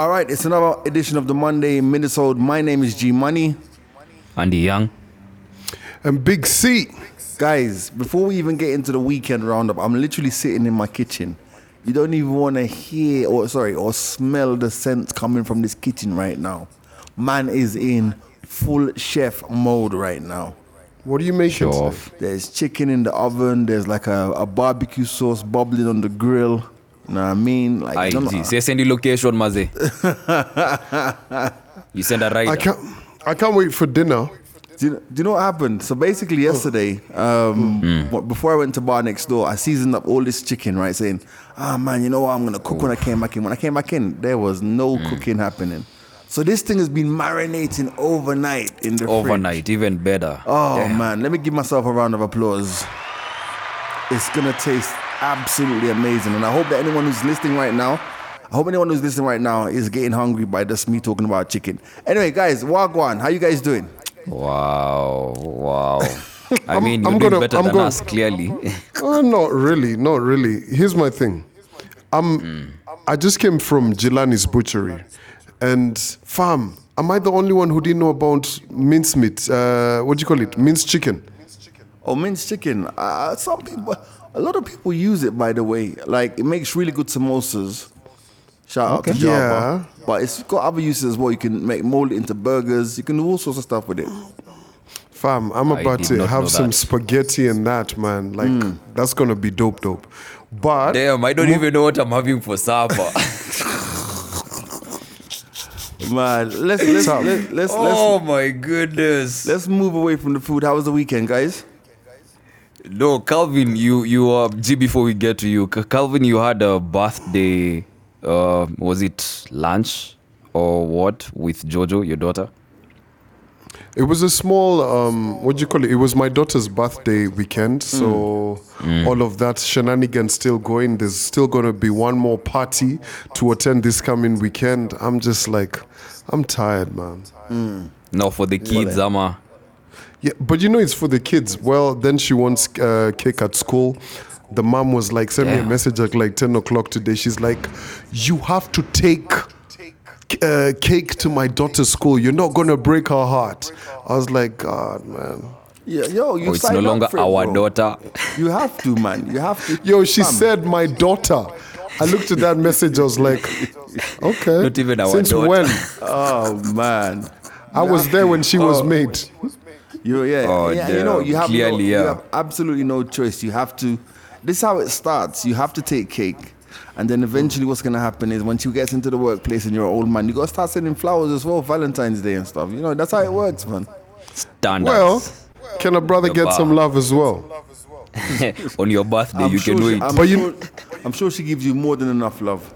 All right, it's another edition of the Monday Minisode. My name is G Money. Andy Young. And Big C. Guys, before we even get into the weekend roundup, I'm literally sitting in my kitchen. You don't even want to hear or sorry or smell the scent coming from this kitchen right now. Man is in full chef mode right now. What are you making? Show today? off. There's chicken in the oven. There's like a, a barbecue sauce bubbling on the grill. You know what I mean? Like, I, no, no, G. Say send the location, maze. you send a I rider. can't. I can't wait for dinner. Do you, do you know what happened? So basically, yesterday, um, what- before I went to bar next door, I seasoned up all this chicken, right? Saying, "Ah, man, you know what? I'm gonna cook when I came back in." When I came back in, there was no cooking happening. So this thing has been marinating overnight in the fridge. Overnight, even better. Oh Damn. man, let me give myself a round of applause. It's gonna taste absolutely amazing, and I hope that anyone who's listening right now, I hope anyone who's listening right now is getting hungry by just me talking about chicken. Anyway, guys, Wagwan, how you guys doing? Wow, wow. I I'm- mean, you're I'm doing gonna- better I'm than gonna- us, clearly. Uh, not really. Not really. Here's my thing. I'm. I just came from Jilani's butchery, and fam, am I the only one who didn't know about mincemeat? Uh, what do you call it? Minced chicken. Oh, minced chicken. Uh, some people, a lot of people use it. By the way, like it makes really good samosas. Shout out to Java. Yeah. But it's got other uses as well. You can make mold it into burgers. You can do all sorts of stuff with it. Fam, I'm I about to have some that. spaghetti and that, man. Like hmm. that's gonna be dope, dope. But Damn, I don't even know what I'm having for supper. Man, let's let's let's let's, oh let's my goodness. let's move away from the food. How was the weekend, guys? No, Calvin, you you uh, G. Before we get to you, Ca- Calvin, you had a birthday. Uh, was it lunch or what with Jojo, your daughter? It was a small, um, what do you call it? It was my daughter's birthday weekend, so all of that shenanigans still going. There's still gonna be one more party to attend this coming weekend. I'm just like, I'm tired, man. No, for the kids, Ama. Yeah, but you know it's for the kids. Well, then she wants uh, cake at school. The mom was like, send me a message at like 10 o'clock today. She's like, you have to take uh, cake to my daughter's school. You're not gonna break her heart. I was like, God, man. Yeah, yo, you Oh, it's no longer it, our bro. daughter. You have to, man. You have to. Yo, she Fam, said my daughter. I looked at that message. I was like, okay. Not even our Since daughter. when? Oh man. I was there when she was made. You yeah, Oh, yeah you know you have, no, Clearly, you have absolutely no choice. You have to. This is how it starts. You have to take cake, and then eventually, what's gonna happen is once you get into the workplace and you're an old man, you gotta start sending flowers as well, Valentine's Day and stuff. You know that's how it works, man. Standards. Well, can a brother The get bar. some love as well? on your birthday, I'm you sure can she, wait. I'm, But you- sure, I'm sure she gives you more than enough love.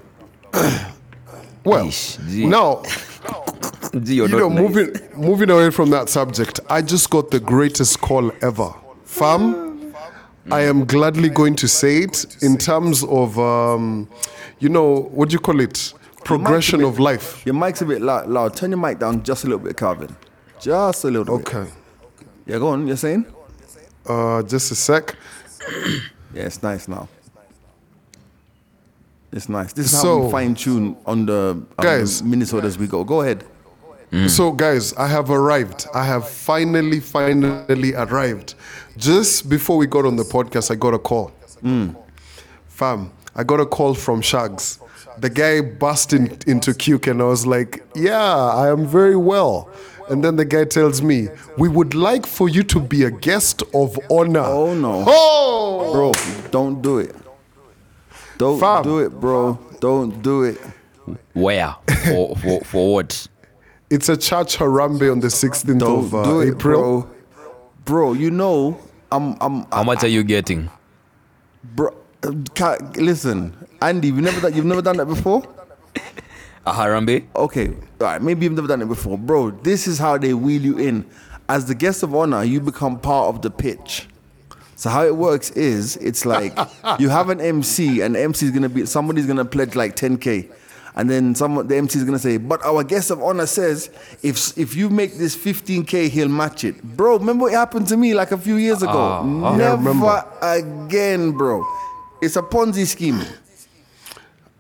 Well, Ish, now Gee, you're you know, not nice. moving moving away from that subject, I just got the greatest call ever, fam. I am gladly going to say it in terms of, um, you know, what do you call it? Progression bit- of life. Your mic's a bit loud. loud. Turn your mic down just a little bit, Calvin. Just a little bit. Okay, Yeah, go on. You're saying? uh, just a sec. Yeah, it's nice now. It's nice. This is how So- we fine tune on the, on Guys. the Minisode as we go. Go ahead. Mm. So, guys, I have arrived. I have finally, finally arrived. Just before we got on the podcast, I got a call. Mm. Fam, I got a call from Shags. The guy busted in, into Cuke, and I was like, Yeah, I am very well. And then the guy tells me, We would like for you to be a guest of honor. Oh, no. Oh! Bro, don't do it. Don't Fam. do it, bro. Don't do it. Where? For, for, for what? It's a church harambe on the 16th Don't of uh, do it, April. bro. Bro, you know, I'm, I'm, How much are you getting? bro. uh, Listen, Andy, you've never done, you've never done that before. A Harambe? Okay, all right, maybe you've never done it before, bro. This is how they wheel you in. As the guest of honor, you become part of the pitch. So how it works is, it's like you have an MC, and the MC is gonna be somebody's gonna pledge like 10k, and then someone the MC is gonna say, "But our guest of honor says if if you make this 15k, he'll match it." Bro, remember what happened to me like a few years ago? Yeah, Never remember. again, bro. It's a Ponzi scheme.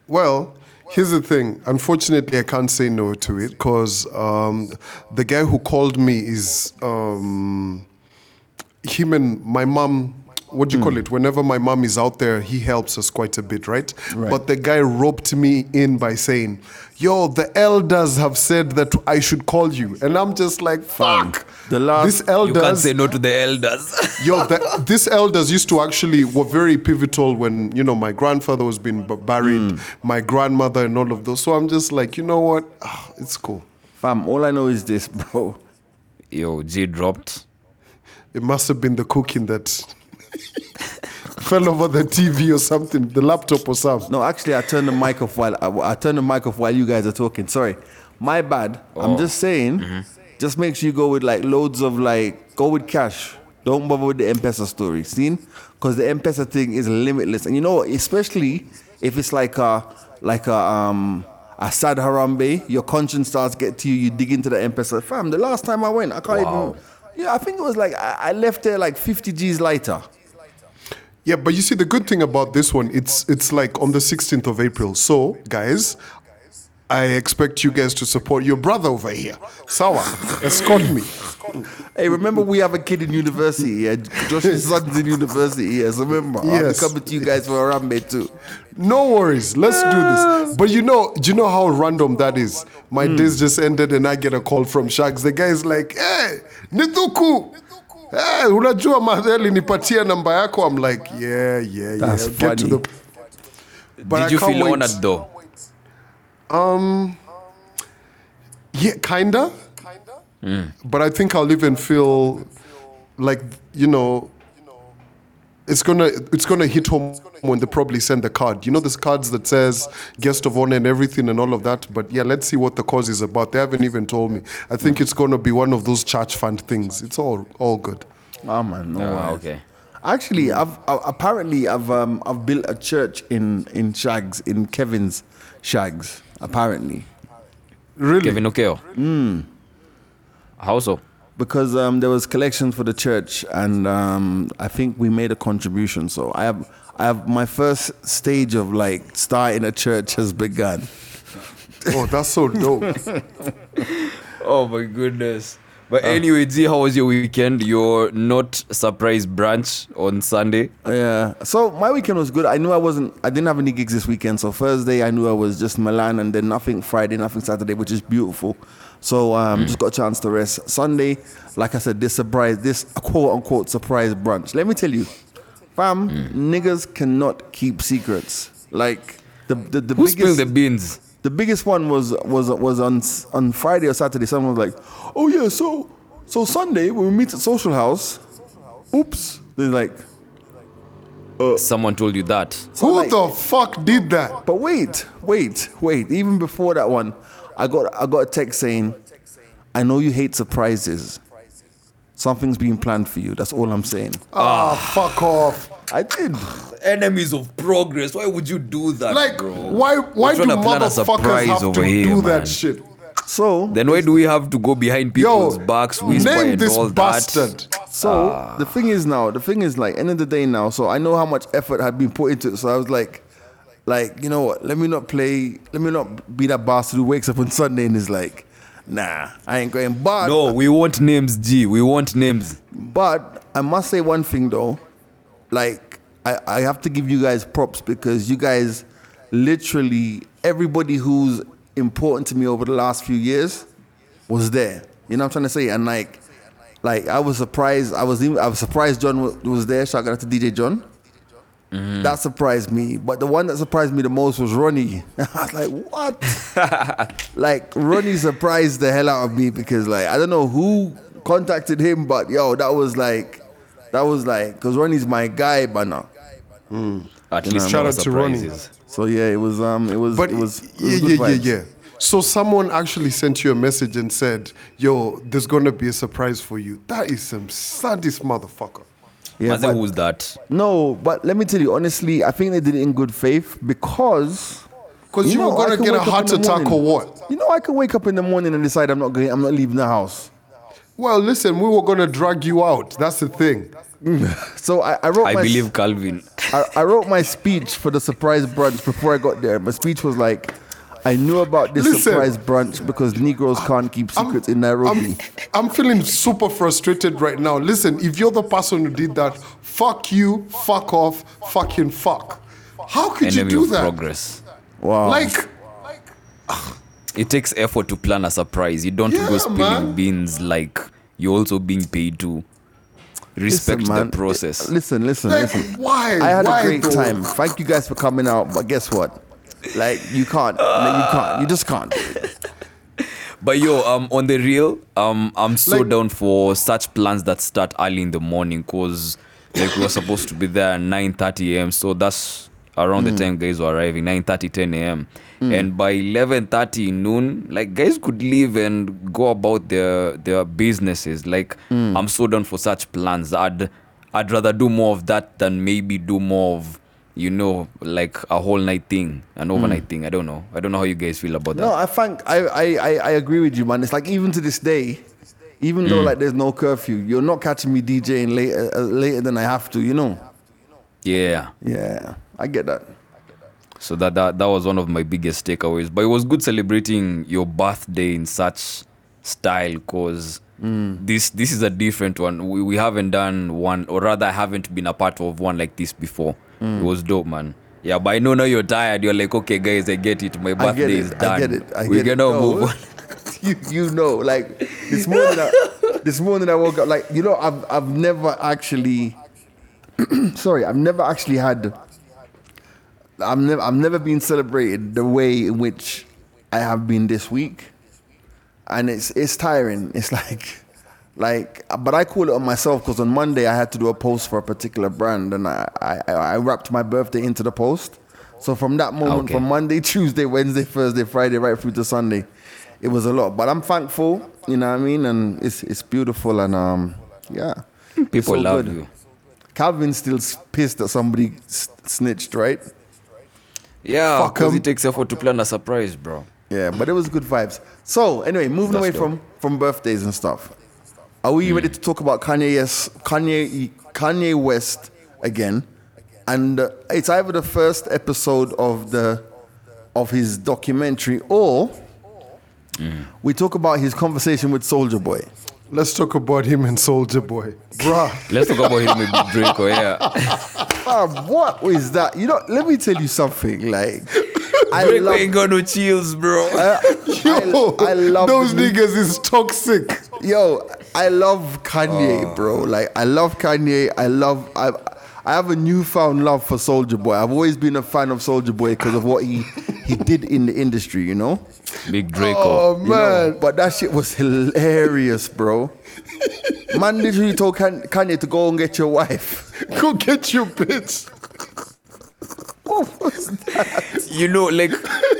Well, Here's the thing. Unfortunately, I can't say no to it because um, the guy who called me is um, him and my mom. What do you call it? Whenever my mom is out there, he helps us quite a bit, right? Right. But the guy roped me in by saying, "Yo, the elders have said that I should call you," and I'm just like, "Fuck!" the last- this You can't elders, say no to the elders. Yo, the, this elders used to actually were very pivotal when you know my grandfather was being buried, my grandmother, and all of those. So I'm just like, you know what? Ah, it's cool. Fam, all I know is this, bro. Yo, G dropped. It must have been the cooking that fell over the TV or something, the laptop or something. No, actually, I turned the mic off while I, I turned the mic off while you guys are talking. Sorry, my bad. I'm just saying. Just make sure you go with like loads of like go with cash. Don't bother with the M-Pesa story, seen? Because the M-Pesa thing is limitless, and you know, especially if it's like a like a um a sad harambe, your conscience starts get to you. You dig into the M-Pesa. Fam, the last time I went, I can't even. Yeah, I think it was like I, I left there like 50 G's later. Yeah, but you see, the good thing about this one, it's it's like on the 16th of April. So, guys, I expect you guys to support your brother over here. Sawa, escort me. Hey, remember we have a kid in university. Yeah, Josh's son's in university. Yes, remember. I'll be coming to you guys for a rambe too. No worries, let's do this. But you know, do you know how random that is? My hmm. days just ended and I get a call from Shags. The guy is like, hey, Nithuku. Hey, unajua madheli nipatia namba yako. I'm like, yeah, yeah, That's yeah. Get to the. But Did I you can't feel wait. honored though? Yeah, kinda. But I think I'll even feel like you know, it's gonna it's gonna hit home when they probably send the card. You know, these cards that says guest of honor and everything and all of that. But yeah, let's see what the cause is about. They haven't even told me. I think it's gonna be one of those church fund things. It's all all good. Oh man, no way. okay. Actually, I've I, apparently I've um I've built a church in in Shags in Kevin's Shags. Apparently, Really? Kevin Okeo. How so? Because um there was collections for the church, and um I think we made a contribution. So I have I have my first stage of like starting a church has begun. Oh, that's so dope. Oh my goodness. But anyway, Z, how was your weekend? Your not surprise brunch on Sunday. Yeah. So my weekend was good. I knew I wasn't. I didn't have any gigs this weekend. So Thursday, I knew I was just Milan, and then nothing Friday, nothing Saturday, which is beautiful. So um, just got a chance to rest. Sunday, like I said, this surprise, this quote unquote surprise brunch. Let me tell you, fam, niggas cannot keep secrets. Like the the, the Who biggest spilled the beans? the biggest one was was was on on Friday or Saturday. Someone was like, "Oh yeah, so so Sunday when we meet at Social House, oops." They're like, Someone told you that. So, Who like- the fuck did that? But wait, wait, wait. Even before that one, I got I got a text saying, "I know you hate surprises. Something's being planned for you. That's all I'm saying." Ah, fuck off. I did. Enemies of progress. Why would you do that, Like, bro? why why We're do trying to plan a motherfuckers surprise have to over do here, that shit? So Then why do we have to go behind people's Yo, backs, whisper name and this all bastard. that? so Ah. the thing is now, the thing is like end of the day now. So I know how much effort had been put into it. So I was like, like you know what? Let me not play. Let me not be that bastard who wakes up on Sunday and is like, nah, I ain't going. But No, we want names, G. We want names. But I must say one thing though, like I, I have to give you guys props because you guys literally everybody who's important to me over the last few years was there. You know what I'm trying to say? And like like I was surprised. I was even, I was surprised John was, was there. Shout out to DJ John. That surprised me. But the one that surprised me the most was Ronnie. I was like, what? like Ronnie surprised the hell out of me because like I don't know who contacted him, but yo, that was like that was like because Ronnie's my guy, but now. At least Shout out to Ronnie. So yeah, it was um it was But it was, it was yeah, good yeah, yeah, yeah. So someone actually sent you a message and said, "Yo, there's gonna be a surprise for you." That is some saddest motherfucker. Yeah, I but- who's that? no, but let me tell you honestly, I think they did it in good faith because Because you, know, were gonna get a wake up heart attack or what? You know, I can wake up in the morning and decide I'm not going. I'm not leaving the house. Well, listen, we were gonna drag you out. That's the thing. So I, I wrote I my believe Calvin. I, I wrote my speech for the surprise brunch before I got there. My speech was like, I knew about this Listen. surprise brunch because Negroes can't keep secrets in Nairobi. I'm, I'm feeling super frustrated right now. Listen, if you're the person who did that, fuck you, fuck off, fucking fuck. How could Enemy you do of that? progress. wow. Like, It takes effort to plan a surprise. You don't Yeah, go spilling man. beans like you're also being paid to. Respect listen, man. the process. Listen, listen, like listen. why? I had why a great though? time. Thank you guys for coming out, but guess what? Like you can't. like, you can't. You just can't. But yo, um, on the real, um, I'm so Like- down for such plans that start early in the morning, cause like we were supposed to be there at 9:30 a.m. So that's around the time guys were arriving, 9:30, 10 a.m. And by 11:30 noon, like guys could leave and go about their their businesses. Like I'm so down for such plans. I'd I'd rather do more of that than maybe do more of you know like a whole night thing, an overnight hmm. thing. I don't know. I don't know how you guys feel about that. No, I think I, I, I, agree with you, man. It's like even to this day, even though hmm. like there's no curfew, you're not catching me DJing later uh, later than I have to. You know. Yeah. Yeah, I get that. So that, that that was one of my biggest takeaways. But it was good celebrating your birthday in such style because hmm. this this is a different one. We, we haven't done one, or rather, I haven't been a part of one like this before. Mm. It was dope, man. Yeah, but I know now you're tired. You're like, okay, guys, I get it. My I birthday get is it. done. I get it. I we get can now No, move on. you, you know, like this morning, I, this morning I woke up like you know I've I've never actually, sorry, I've never actually had. I've never I've never been celebrated the way in which I have been this week, and it's it's tiring. It's like. Like, but I call it on myself because on Monday I had to do a post for a particular brand, and I, I, I wrapped my birthday into the post. So from that moment, Okay. from Monday, Tuesday, Wednesday, Thursday, Friday, right through to Sunday, it was a lot. But I'm thankful, you know what I mean, and it's it's beautiful, and um, yeah, People so love good. you. Calvin's still pissed that somebody snitched, right? Yeah, because it takes effort to plan a surprise, bro. Yeah, but it was good vibes. So anyway, moving That's away dope. from from birthdays and stuff. Are we ready to talk about Kanye? Yes, Kanye Kanye West again, and uh, it's either the first episode of the of his documentary or we talk about his conversation with Soulja Boy. Let's talk about him and Soulja Boy. Bruh. Let's talk about him with Big Draco, yeah. Um, what is that? You know, let me tell you something. Like, I Draco love, ain't got no chills, bro. Yo, I love those niggas is toxic. Yo, I love Kanye, oh. bro. Like I love Kanye. I love I I have a newfound love for Soulja Boy. I've always been a fan of Soulja Boy because of what he he did in the industry, you know? Big Draco. Oh You know? man. But that shit was hilarious, bro. Man literally told Kan- Kanye to go and get your wife. Go get your bitch. What was that? you know, like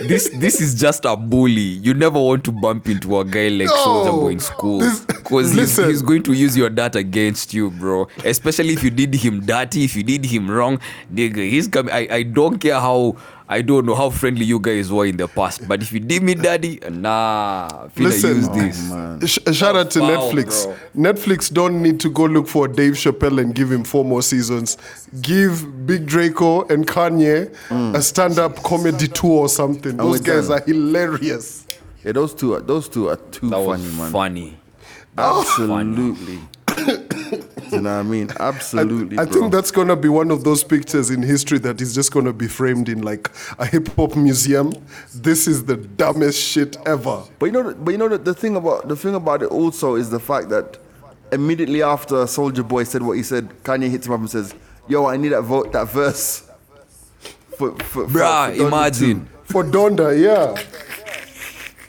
this this is just a bully. You never want to bump into a guy like No. Soldier in school. Because he's, he's going to use your dad against you, bro. Especially if you did him dirty, if you did him wrong. Nigga, he's coming. I, I don't care how I don't know how friendly you guys were in the past. But if you did me daddy, nah, finna Listen. use Oh, this. Sh- uh, shout out to Foul, Netflix. bro. Netflix don't need to go look for Dave Chappelle and give him four more seasons. Give Big Draco and Kanye mm. a stand-up comedy tour or something. Those guys done. are hilarious. Yeah, those two are those two are too That funny, was man. funny. Oh. Absolutely. You know what I mean? Absolutely. I bro. think that's gonna be one of those pictures in history that is just gonna be framed in like a hip hop museum. This is the dumbest shit ever. But you know, but you know the, the thing about the thing about it also is the fact that immediately after Soulja Boy said what he said, Kanye hits him up and says, "Yo, I need that vote, that verse." For, for, Bruh, for imagine. For Donda, yeah.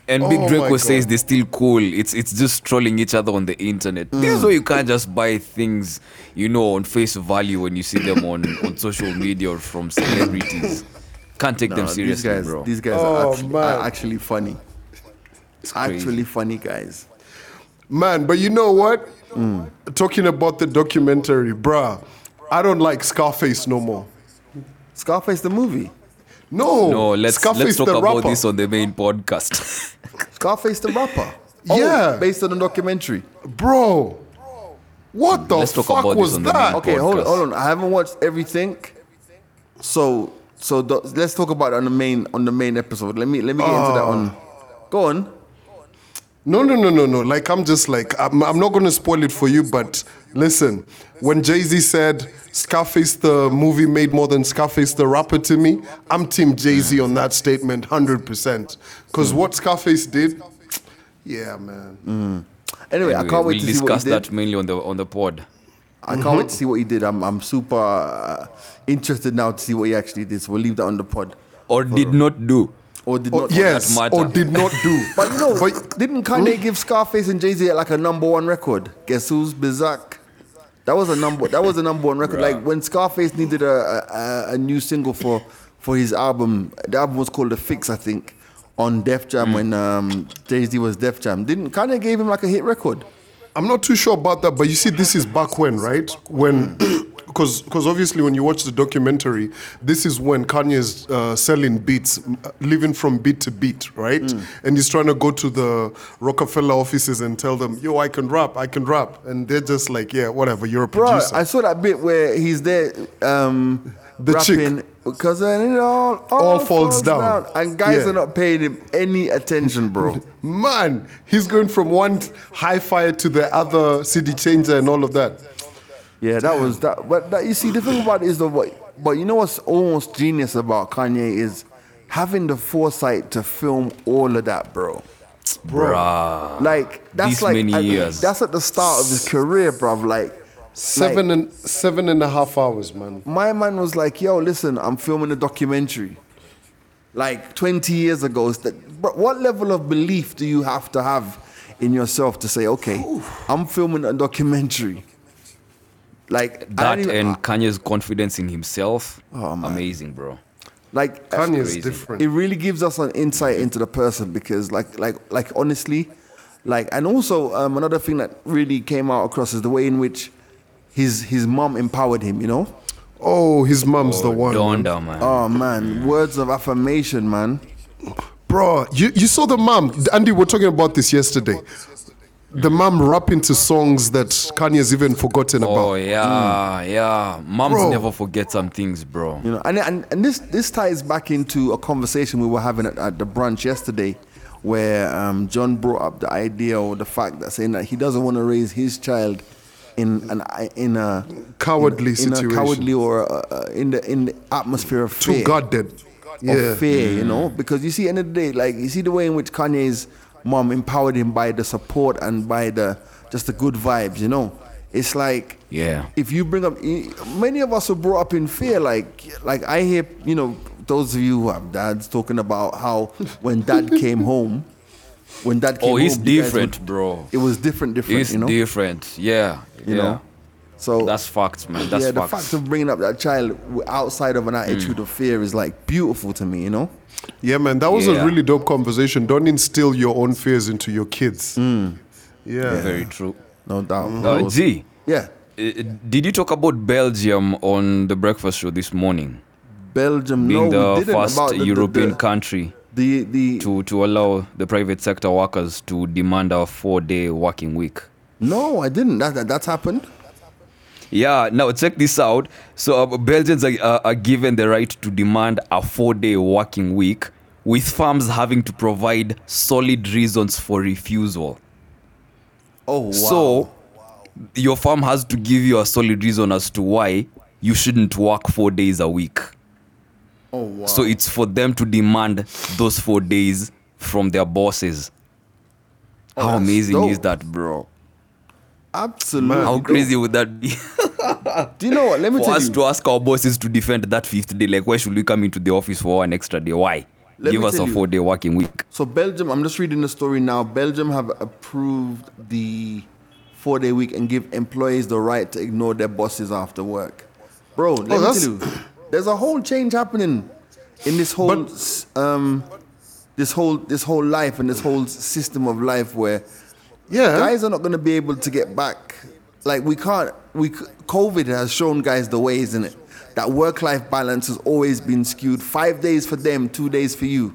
And Oh Big my Draco God. says they're still cool. It's it's just trolling each other on the internet. This is mm. why you can't just buy things, you know, on face value when you see them on, on social media or from celebrities. Can't take two. them No, these seriously, guys, bro. these guys Oh, are, actually, are actually funny. crazy. Actually funny guys. Man, but you know what? Mm. Talking about the documentary, bruh, I don't like Scarface no more. Scarface the movie. No, no, let's Scarface let's talk the about rapper. this on the main podcast. Scarface the rapper. Oh, Yeah. based on a documentary. Bro, what mm, the Let's talk fuck about this was on the that? main Okay, hold on, hold on. I haven't watched everything, so So th- let's talk about it on the main on the main episode. Let me let me get into that ah. one. Go on. No, no, no, no, no. Like I'm just like I'm, I'm not gonna spoil it for you, but listen, when Jay Z said Scarface the movie made more than Scarface the rapper to me, I'm Team Jay Z on that statement, hundred percent. Because what Scarface did, yeah, man. Anyway, I can't wait we'll to see what discuss he did. that mainly on the on the pod. I can't wait to see what he did. I'm I'm super uh, interested now to see what he actually did. So we'll leave that on the pod. Or did not do. Or did not. yes, matter. or did not do. But you know, But- didn't Kanye give Scarface and Jay Z like a number one record? Guess who's Bizak? That was a number. That was a number one record. Like when Scarface needed a, a a new single for for his album. The album was called The Fix, I think, on Def Jam when um, Jay Z was Def Jam. Didn't Kanye gave him like a hit record? I'm not too sure about that, but you see, this is back when, right? When, because because obviously when you watch the documentary, this is when Kanye is uh, selling beats, living from beat to beat, right? And he's trying to go to the Rockefeller offices and tell them, "Yo, I can rap, I can rap," and they're just like, "Yeah, whatever, you're a Bro, producer." I saw that bit where he's there um, The chick. because then it all, all, All falls down. and guys Yeah. are not paying him any attention, bro. Man, he's going from one hi-fi to the other CD changer and all of that. Yeah, that was that. But that, you see, the thing about it is the what. But you know what's almost genius about Kanye is having the foresight to film all of that, bro. Bruh. Like that's These like many at- years. that's at the start of his career, bro. Like Seven and seven and a half hours, man. my man was like, "Yo, listen, I'm filming a documentary." Like 20 years ago, it's that, bro, what level of belief do you have to have in yourself to say, "Okay, I'm filming a documentary"? Like That even- and Kanye's confidence in himself. Oh, man. Amazing, bro. like Kanye is crazy. different. it really gives us an insight into the person because like like like honestly like and also um, another thing that really came out across is the way in which his his mom empowered him you know Oh, his mom's the one. man. Donda, man. oh man words of affirmation man Bro, you, you saw the mom. Andy, we're talking about this yesterday. The mom rapping to songs that Kanye's even forgotten Oh about. Oh yeah, yeah. Moms Bro. never forget some things, bro. you know and and, and this this ties back into a conversation we were having at, at the brunch yesterday where um, John brought up the idea or the fact that saying that he doesn't want to raise his child in an in a Cowardly in, in a cowardly or uh, uh, in the in the atmosphere of Too fear. goddamn. of Yeah. fear, you know, because you see, end of the day, like you see the way in which Kanye's mom empowered him by the support and by the just the good vibes, you know. It's like Yeah. if you bring up eh, many of us were brought up in fear, like like I hear, you know, those of you who have dads talking about how when dad came home, when dad oh, came Oh, he's home, guys different, would- bro. It was different, different, It's you know. different. Yeah. You yeah. know? So That's fucked, man. That's yeah, the facts. fact of bringing up that child outside of an attitude of fear is like beautiful to me, you know. Yeah, man, that was a really dope conversation. Don't instill your own fears into your kids. Yeah. Very true. No doubt. Uh, G, yeah, uh, did you talk about Belgium on the breakfast show this morning? Belgium. Being no, we the didn't first about the, the- European the, country the the to, to allow the private sector workers to demand a four day working week. no, I didn't. That, that that's happened. Yeah, now check this out. So uh, Belgians are, are, are given the right to demand a four-day working week, with firms having to provide solid reasons for refusal. Oh wow. So your firm has to give you a solid reason as to why you shouldn't work four days a week. oh wow. So it's for them to demand those four days from their bosses. Oh, How amazing is that, bro? Absolutely. How crazy would that be? Do you know what? Let me for tell us you. to ask our bosses to defend that fifth day. Like, why should we come into the office for an extra day? Why? Let Give us a four day working week. So Belgium, I'm just reading the story now. Belgium have approved the four-day week and give employees the right to ignore their bosses after work. Bro, let me that's- tell you, there's a whole change happening in this whole But- um, this whole this whole life and this whole system of life where Yeah. guys are not going to be able to get back. Like we can't. We COVID has shown guys the way, isn't it? That work-life balance has always been skewed. Five days for them, two days for you.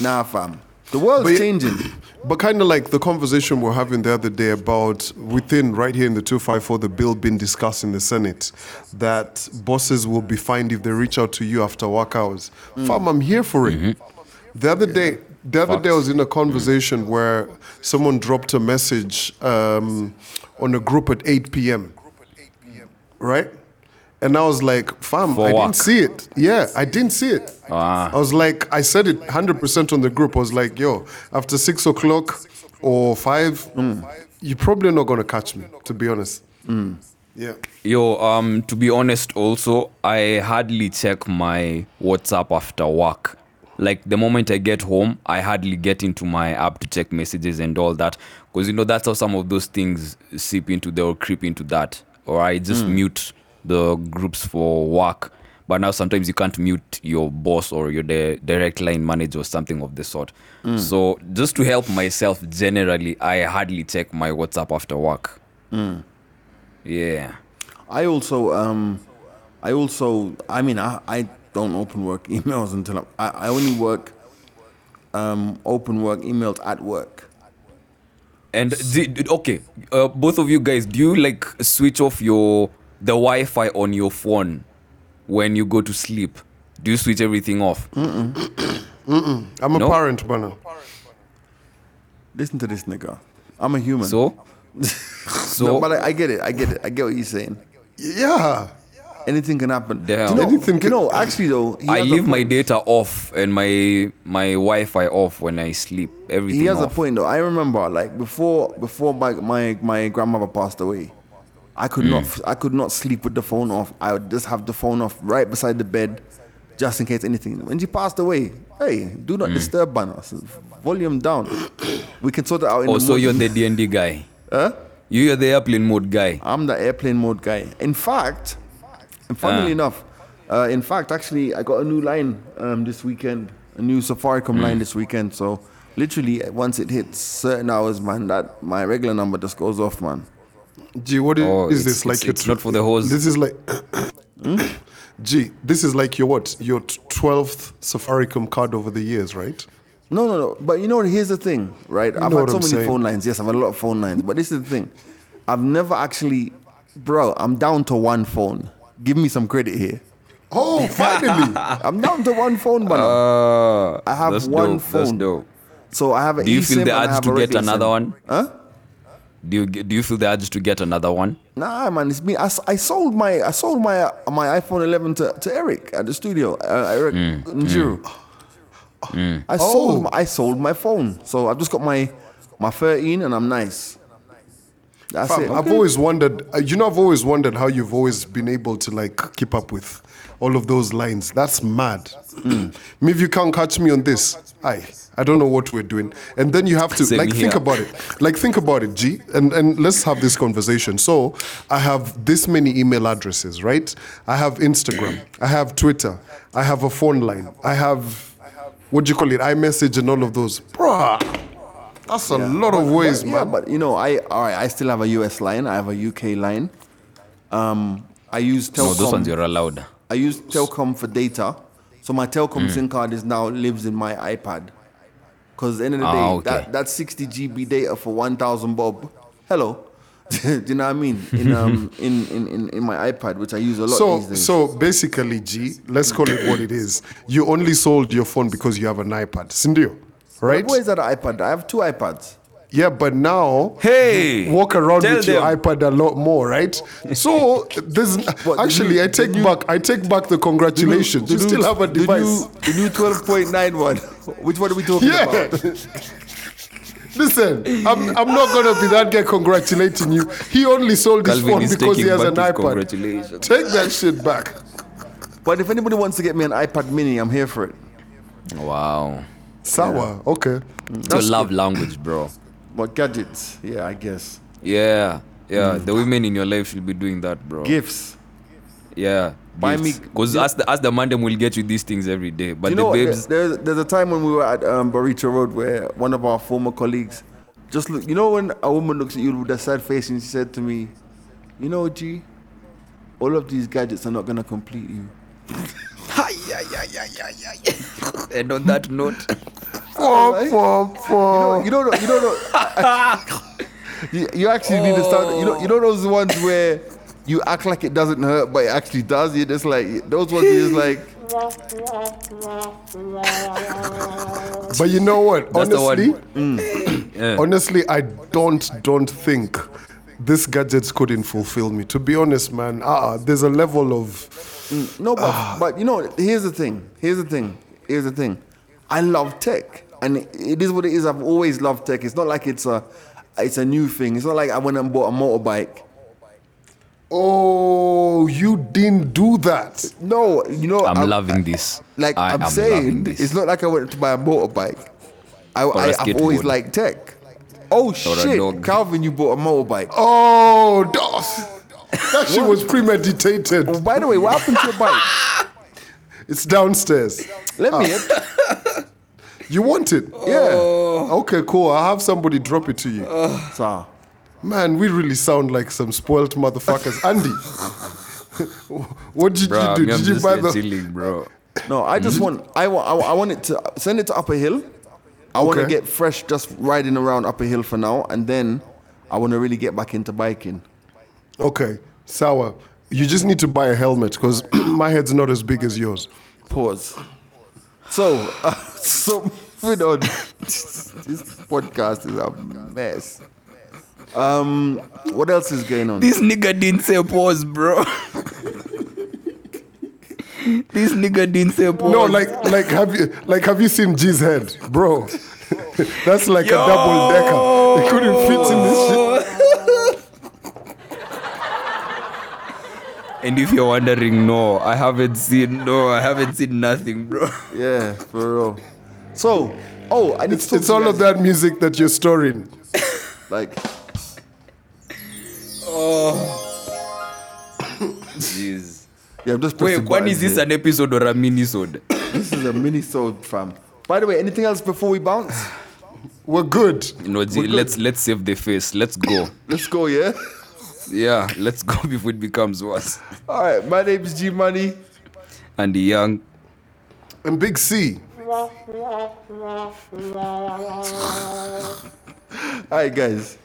Nah, fam. The world's But you- changing. But kind of like the conversation we're having the other day about within right here in the 254, the bill being discussed in the Senate, that bosses will be fined if they reach out to you after work hours. Mm. Fam, I'm here for it. Mm-hmm. The other day, the other day I was in a conversation where someone dropped a message um, on a group at 8 p.m. Right? And I was like, fam, For I work. didn't see it. Yeah, I didn't see it. Ah. I was like, I said it 100% on the group. I was like, yo, after six o'clock or five, you're probably not going to catch me, to be honest. Yeah. Yo, um, to be honest, also, I hardly check my WhatsApp after work. Like the moment I get home, I hardly get into my app to check messages and all that, because you know that's how some of those things seep into there or creep into that. Or I just hmm. mute the groups for work. But now sometimes you can't mute your boss or your di- direct line manager or something of the sort. Hmm. So just to help myself, generally, I hardly check my WhatsApp after work. Hmm. Yeah. I also, um, I also, I mean, I, I don't open work emails until I'm, I, I only work, um, open work emails at work. And d- d- okay, uh, both of you guys, do you like switch off your the Wi-Fi on your phone when you go to sleep? Do you switch everything off? Mm mm. Mm-mm. I'm a No? parent, man. Listen to this nigga. I'm a human. So, so no, but I, I get it. I get it. I get what you're saying. Yeah. Anything can happen. Damn. Do you know, Anything you can- know, actually though, he I leave my data off and my my Wi-Fi off when I sleep. Everything He has a point though. I remember like before before my my, my grandmother passed away, I could hmm. not I could not sleep with the phone off. I would just have the phone off right beside the bed, just in case anything. When she passed away, hey, do not hmm. disturb banner. Volume down. We can sort it out in Oh, the so morning. you're the D and D guy. Huh? You're the airplane mode guy. I'm the airplane mode guy. In fact, and funnily Ah. enough, uh, in fact, actually, I got a new line um, this weekend, a new Safaricom Hmm. line this weekend. So literally, once it hits certain hours, man, that my regular number just goes off, man. Gee, what is, Oh, is it's- this like? it's- your it's not for the hoes. This is like. Gee, this is like your what? Your twelfth Safaricom card over the years, right? No, no, no. But you know, what, here's the thing, right? I've know had so I'm many saying. phone lines. Yes, I've had a lot of phone lines. But this is the thing. I've never actually, bro. I'm down to one phone. Give me some credit here. Oh, finally! I'm down to one phone, man. Uh, I have that's one dope, That's phone. dope. so I have an Do you feel the urge to get another one? Huh? Do you do you feel the urge to get another one? Nah, man, it's me. I, s- I sold my I sold my uh, my iPhone 11 to, to Eric at the studio. Uh, Eric Njiru. I sold my, I sold my phone, so I've just got my my 13 and I'm nice. That's Fam, it. I've always wondered. uh, You know, I've always wondered how you've always been able to like keep up with all of those lines. That's mad. Hmm. Me, if you can't catch me on this, I I don't know what we're doing. And then you have to Same like think about it. Like think about it, G. And and let's have this conversation. So I have this many email addresses, right? I have Instagram. I have Twitter. I have a phone line. I have what do you call it? iMessage and all of those, bruh. That's a lot of ways, yeah, man. but you know, I all right. I still have a US line. I have a UK line. Um, I use Telkom. No, those ones you're allowed. I use Telkom for data. So my Telkom Hmm. SIM card is now lives in my iPad. Because at the end of the Ah, day, okay. that, that 60 GB data for 1,000 bob, hello. Do you know what I mean? In, um, in, in, in, in my iPad, which I use a lot So, these days. so basically, G, let's call it what it is. You only sold your phone because you have an iPad, Sindio, right? Where is that iPad? I have two iPads. Yeah, but now Hey, walk around tell with your iPad a lot more, right? So this the actually new- I take new- back I take back the congratulations. you The new- still have a the device. new- The new, 12.9 one. Which one are we talking Yeah. about? Listen, I'm, I'm not gonna be that guy congratulating you. He only sold his Calvin phone because he has an iPad. congratulations. Take that shit back. But if anybody wants to get me an iPad mini, I'm here for it. Wow. Sour. Okay. It's your love language, bro. But gadgets, yeah, I guess. Yeah, yeah. Hmm. The women in your life should be doing that, bro. Gifts. Yeah. Buy me- Because as the as the mandem will get you these things every day, but you the know, what? babes. There's, there's a time when we were at um, Burrito Road where one of our former colleagues just look. You know, when a woman looks at you with a sad face and she said to me, "You know, G, all of these gadgets are not gonna complete you." and on that note, Pom, pom, pom. You don't know. You don't know. you, you actually need to start. You know. You know those ones where you act like it doesn't hurt, but it actually does. You're just like those ones. You're just like. But you know what? That's the one. Honestly, Yeah. Mm. honestly, I don't don't think this gadgets couldn't fulfill me. To be honest, man, uh, uh there's a level of mm, No, but, ah. but you know, here's the thing. Here's the thing. Here's the thing. I love tech, and it, it is what it is. I've always loved tech. It's not like it's a, it's a new thing. It's not like I went and bought a motorbike. oh, you didn't do that. No, you know, I'm I- loving this. Like I I'm saying, this. it's not like I went to buy a motorbike. I've always liked tech. Oh shit, dog. Calvin, you bought a motorbike. Oh, DOS. That shit was premeditated. Oh, by the way, what happened to your bike? It's downstairs. Let me. Ah. You want it? Yeah. Okay, cool. I'll have somebody drop it to you. So, Man, we really sound like some spoiled motherfuckers. Andy, what did Bro, you do? me, I'm Did you just buy here the? chilling, bro. no, I just want. I want. I, want- I want it to send it to Upper Hill. I want to Okay. get fresh, just riding around up a Hill for now, and then I want to really get back into biking. Okay, sour. You just need to buy a helmet because my head's not as big as yours. Pause. So, uh, so moving on. this podcast is a mess. Um, what else is going on? This nigga didn't say pause, bro. this nigga didn't say pause. No, like, like have you, like, have you seen G's head, bro? That's like a double decker. It couldn't fit in this shit. And if you're wondering, no, I haven't seen, no, I haven't seen nothing, bro. Yeah, for real. So, oh, I need It's, to talk it's to you all of that music that you're storing. Like, Jeez. Yeah, I'm just Wait, pressing when buttons is this here. an episode or a mini-sode? This is a mini sold fam. By the way, anything else before we bounce? We're good. You know, G, let's let's save the face. Let's go. Let's go, yeah. Yeah, let's go before it becomes worse. All right, my name is G Money. And the young, And Big C. All right, guys.